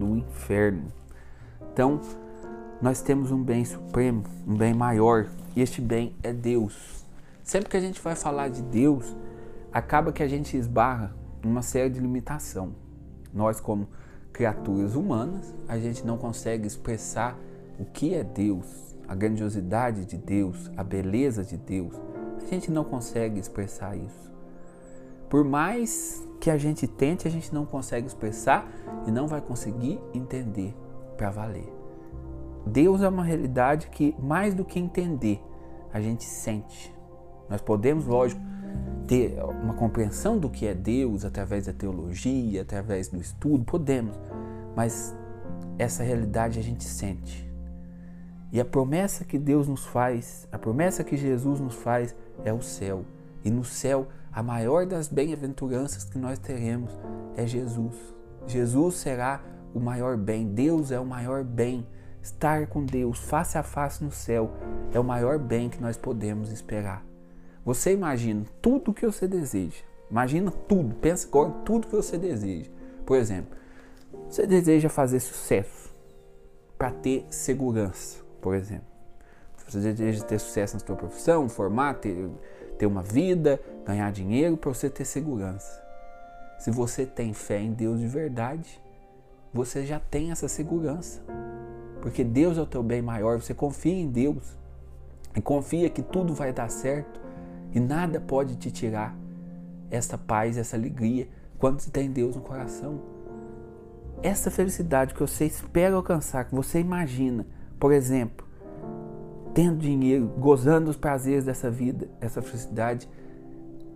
do inferno. Então, nós temos um bem supremo, um bem maior, e este bem é Deus. Sempre que a gente vai falar de Deus, acaba que a gente esbarra numa série de limitação. Nós, como criaturas humanas, a gente não consegue expressar o que é Deus, a grandiosidade de Deus, a beleza de Deus. A gente não consegue expressar isso. Por mais que a gente tente, a gente não consegue expressar e não vai conseguir entender para valer. Deus é uma realidade que, mais do que entender, a gente sente. Nós podemos, lógico, ter uma compreensão do que é Deus através da teologia, através do estudo, podemos, mas essa realidade a gente sente. E a promessa que Deus nos faz, a promessa que Jesus nos faz é o céu. E no céu, a maior das bem-aventuranças que nós teremos é Jesus. Jesus será o maior bem, Deus é o maior bem. Estar com Deus face a face no céu é o maior bem que nós podemos esperar. Você imagina tudo o que você deseja. Imagina tudo, pensa agora tudo que você deseja. Por exemplo, você deseja fazer sucesso para ter segurança, por exemplo. Você deseja ter sucesso na sua profissão, formar, ter, ter uma vida, ganhar dinheiro para você ter segurança. Se você tem fé em Deus de verdade, você já tem essa segurança. Porque Deus é o teu bem maior, você confia em Deus e confia que tudo vai dar certo e nada pode te tirar essa paz, essa alegria quando você tem Deus no coração. Essa felicidade que você espera alcançar, que você imagina, por exemplo, tendo dinheiro, gozando dos prazeres dessa vida, essa felicidade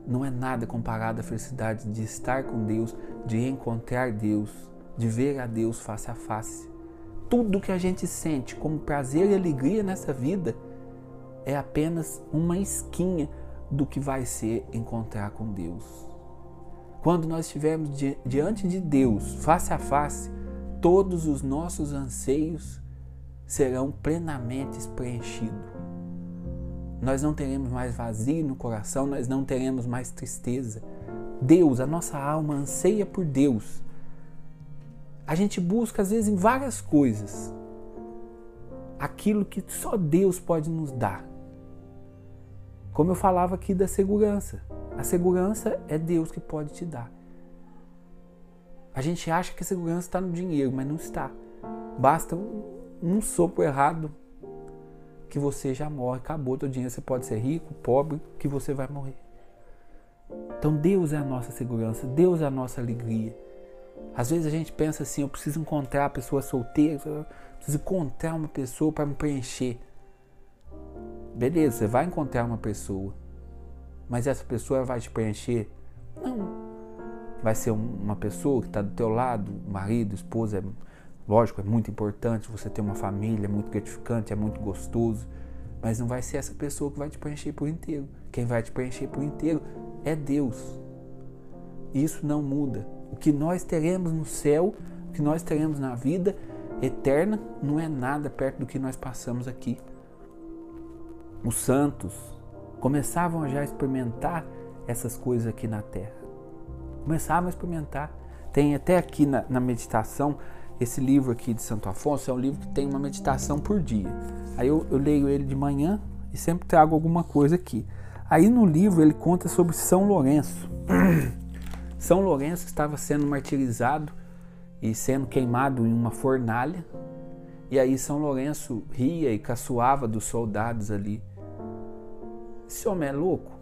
não é nada comparada à felicidade de estar com Deus, de encontrar Deus, de ver a Deus face a face tudo que a gente sente como prazer e alegria nessa vida é apenas uma esquinha do que vai ser encontrar com Deus. Quando nós estivermos diante de Deus, face a face, todos os nossos anseios serão plenamente preenchidos. Nós não teremos mais vazio no coração, nós não teremos mais tristeza. Deus, a nossa alma anseia por Deus a gente busca, às vezes, em várias coisas aquilo que só Deus pode nos dar. Como eu falava aqui da segurança. A segurança é Deus que pode te dar. A gente acha que a segurança está no dinheiro, mas não está. Basta um, sopro errado que você já morre, acabou teu dinheiro. Você pode ser rico, pobre, que você vai morrer. Então Deus é a nossa segurança, Deus é a nossa alegria. Às vezes a gente pensa assim, eu preciso encontrar a pessoa solteira, preciso encontrar uma pessoa para me preencher. Beleza, você vai encontrar uma pessoa, mas essa pessoa vai te preencher? Não. Vai ser uma pessoa que está do teu lado, marido, esposa, lógico, é muito importante você ter uma família, é muito gratificante, é muito gostoso, mas não vai ser essa pessoa que vai te preencher por inteiro. Quem vai te preencher por inteiro é Deus. Isso não muda. O que nós teremos no céu, o que nós teremos na vida eterna, não é nada perto do que nós passamos aqui. Os santos começavam já a experimentar essas coisas aqui na terra. Começavam a experimentar. Tem até aqui na, na meditação, esse livro aqui de Santo Afonso é um livro que tem uma meditação por dia. Aí eu, eu leio ele de manhã e sempre trago alguma coisa aqui. Aí no livro ele conta sobre São Lourenço. São Lourenço estava sendo martirizado e sendo queimado em uma fornalha. E aí São Lourenço ria e caçoava dos soldados ali. Esse homem é louco?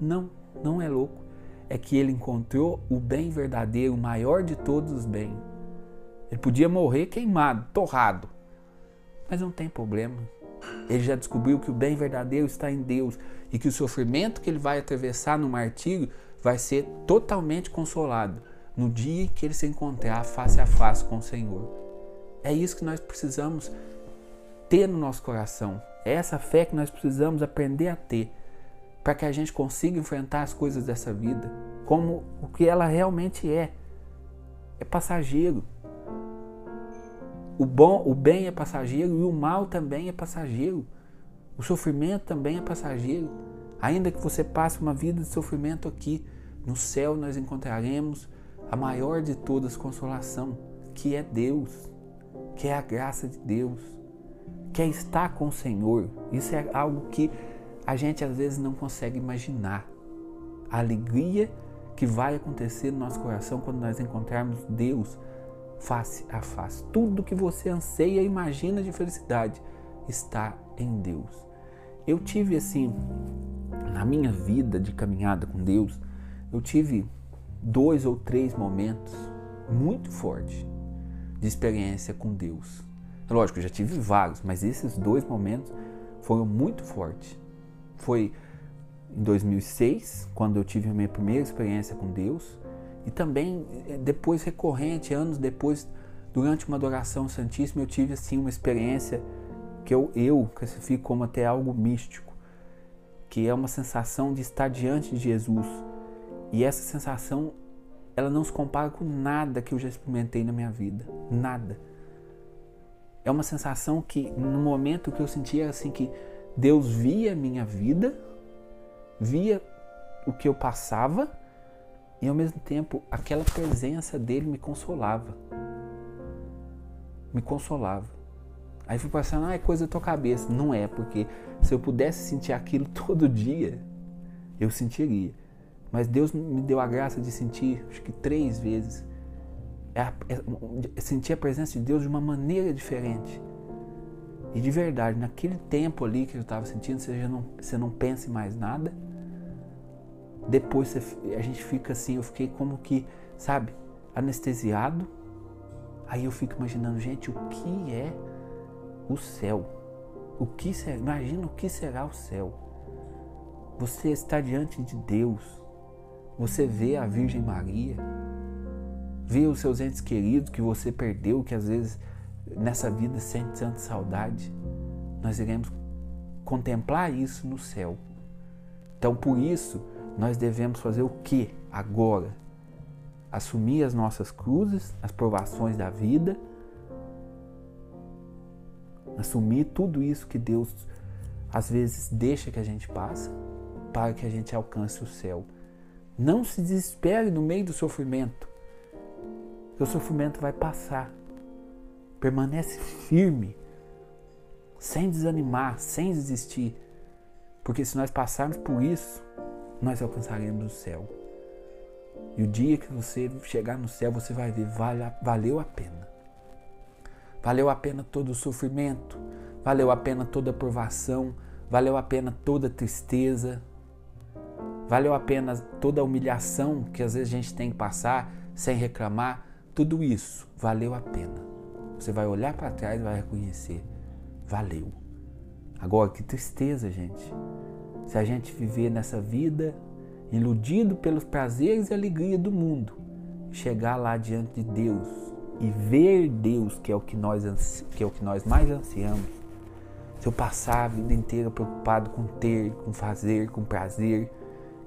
Não, não é louco. É que ele encontrou o bem verdadeiro, o maior de todos os bens. Ele podia morrer queimado, torrado. Mas não tem problema. Ele já descobriu que o bem verdadeiro está em Deus e que o sofrimento que ele vai atravessar no martírio vai ser totalmente consolado no dia que ele se encontrar face a face com o Senhor. É isso que nós precisamos ter no nosso coração. É essa fé que nós precisamos aprender a ter para que a gente consiga enfrentar as coisas dessa vida como o que ela realmente é. É passageiro. O bom, o bem é passageiro e o mal também é passageiro. O sofrimento também é passageiro. Ainda que você passe uma vida de sofrimento aqui, no céu nós encontraremos a maior de todas consolação, que é Deus, que é a graça de Deus, que é estar com o Senhor. Isso é algo que a gente às vezes não consegue imaginar. A alegria que vai acontecer no nosso coração quando nós encontrarmos Deus face a face. Tudo que você anseia e imagina de felicidade está em Deus. Eu tive assim, na minha vida de caminhada com Deus, eu tive dois ou três momentos muito fortes de experiência com Deus. Lógico, eu já tive vários, mas esses dois momentos foram muito fortes. Foi em 2006, quando eu tive a minha primeira experiência com Deus, e também eh, depois recorrente, anos depois, durante uma adoração santíssima, eu tive assim uma experiência que eu, eu classifico como até algo místico, que é uma sensação de estar diante de Jesus. E essa sensação, ela não se compara com nada que eu já experimentei na minha vida, nada. É uma sensação que no momento que eu sentia assim que Deus via a minha vida, via o que eu passava e ao mesmo tempo aquela presença dele me consolava. Me consolava. Aí fui pensando, ah, é coisa da tua cabeça. Não é, porque se eu pudesse sentir aquilo todo dia, eu sentiria. Mas Deus me deu a graça de sentir, acho que três vezes, é, é, sentir a presença de Deus de uma maneira diferente. E de verdade, naquele tempo ali que eu estava sentindo, você, não, você não pensa em mais nada depois a gente fica assim, eu fiquei como que, sabe, anestesiado. Aí eu fico imaginando, gente, o que é o céu? O que será? Imagina o que será o céu. Você está diante de Deus. Você vê a Virgem Maria. Vê os seus entes queridos que você perdeu, que às vezes nessa vida sente tanta saudade. Nós iremos contemplar isso no céu. Então, por isso, nós devemos fazer o que agora? Assumir as nossas cruzes, as provações da vida, assumir tudo isso que Deus às vezes deixa que a gente passe para que a gente alcance o céu. Não se desespere no meio do sofrimento, o sofrimento vai passar. Permanece firme, sem desanimar, sem desistir, porque se nós passarmos por isso, nós alcançaremos o céu. E o dia que você chegar no céu, você vai ver, vale, valeu a pena. Valeu a pena todo o sofrimento, valeu a pena toda a provação, valeu a pena toda a tristeza, valeu a pena toda a humilhação que às vezes a gente tem que passar sem reclamar. Tudo isso valeu a pena. Você vai olhar para trás e vai reconhecer, valeu. Agora, que tristeza, gente se a gente viver nessa vida iludido pelos prazeres e alegria do mundo, chegar lá diante de Deus e ver Deus, que é o que nós, que é o que nós mais ansiamos, se eu passar a vida inteira preocupado com ter, com fazer, com prazer,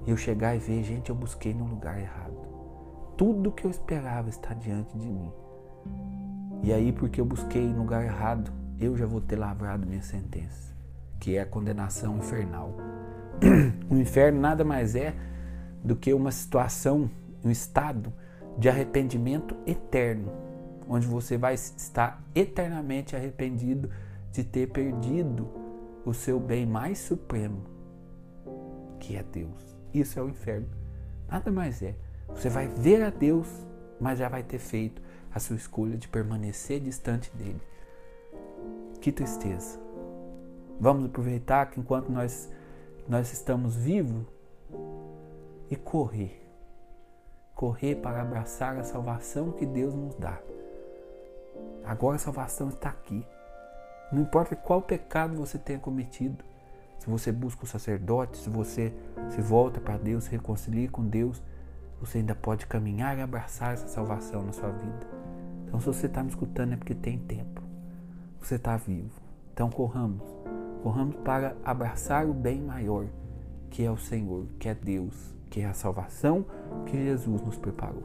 e eu chegar e ver, gente, eu busquei no lugar errado. Tudo que eu esperava está diante de mim. E aí, porque eu busquei no lugar errado, eu já vou ter lavrado minha sentença, que é a condenação infernal. o inferno nada mais é do que uma situação, um estado de arrependimento eterno, onde você vai estar eternamente arrependido de ter perdido o seu bem mais supremo, que é Deus. Isso é o inferno. Nada mais é. Você vai ver a Deus, mas já vai ter feito a sua escolha de permanecer distante dele. Que tristeza. Vamos aproveitar que enquanto nós nós estamos vivos e correr. Correr para abraçar a salvação que Deus nos dá. Agora a salvação está aqui. Não importa qual pecado você tenha cometido, se você busca o sacerdote, se você se volta para Deus, se reconcilia com Deus, você ainda pode caminhar e abraçar essa salvação na sua vida. Então, se você está me escutando, é porque tem tempo. Você está vivo. Então, corramos corramos para abraçar o bem maior, que é o Senhor, que é Deus, que é a salvação que Jesus nos preparou.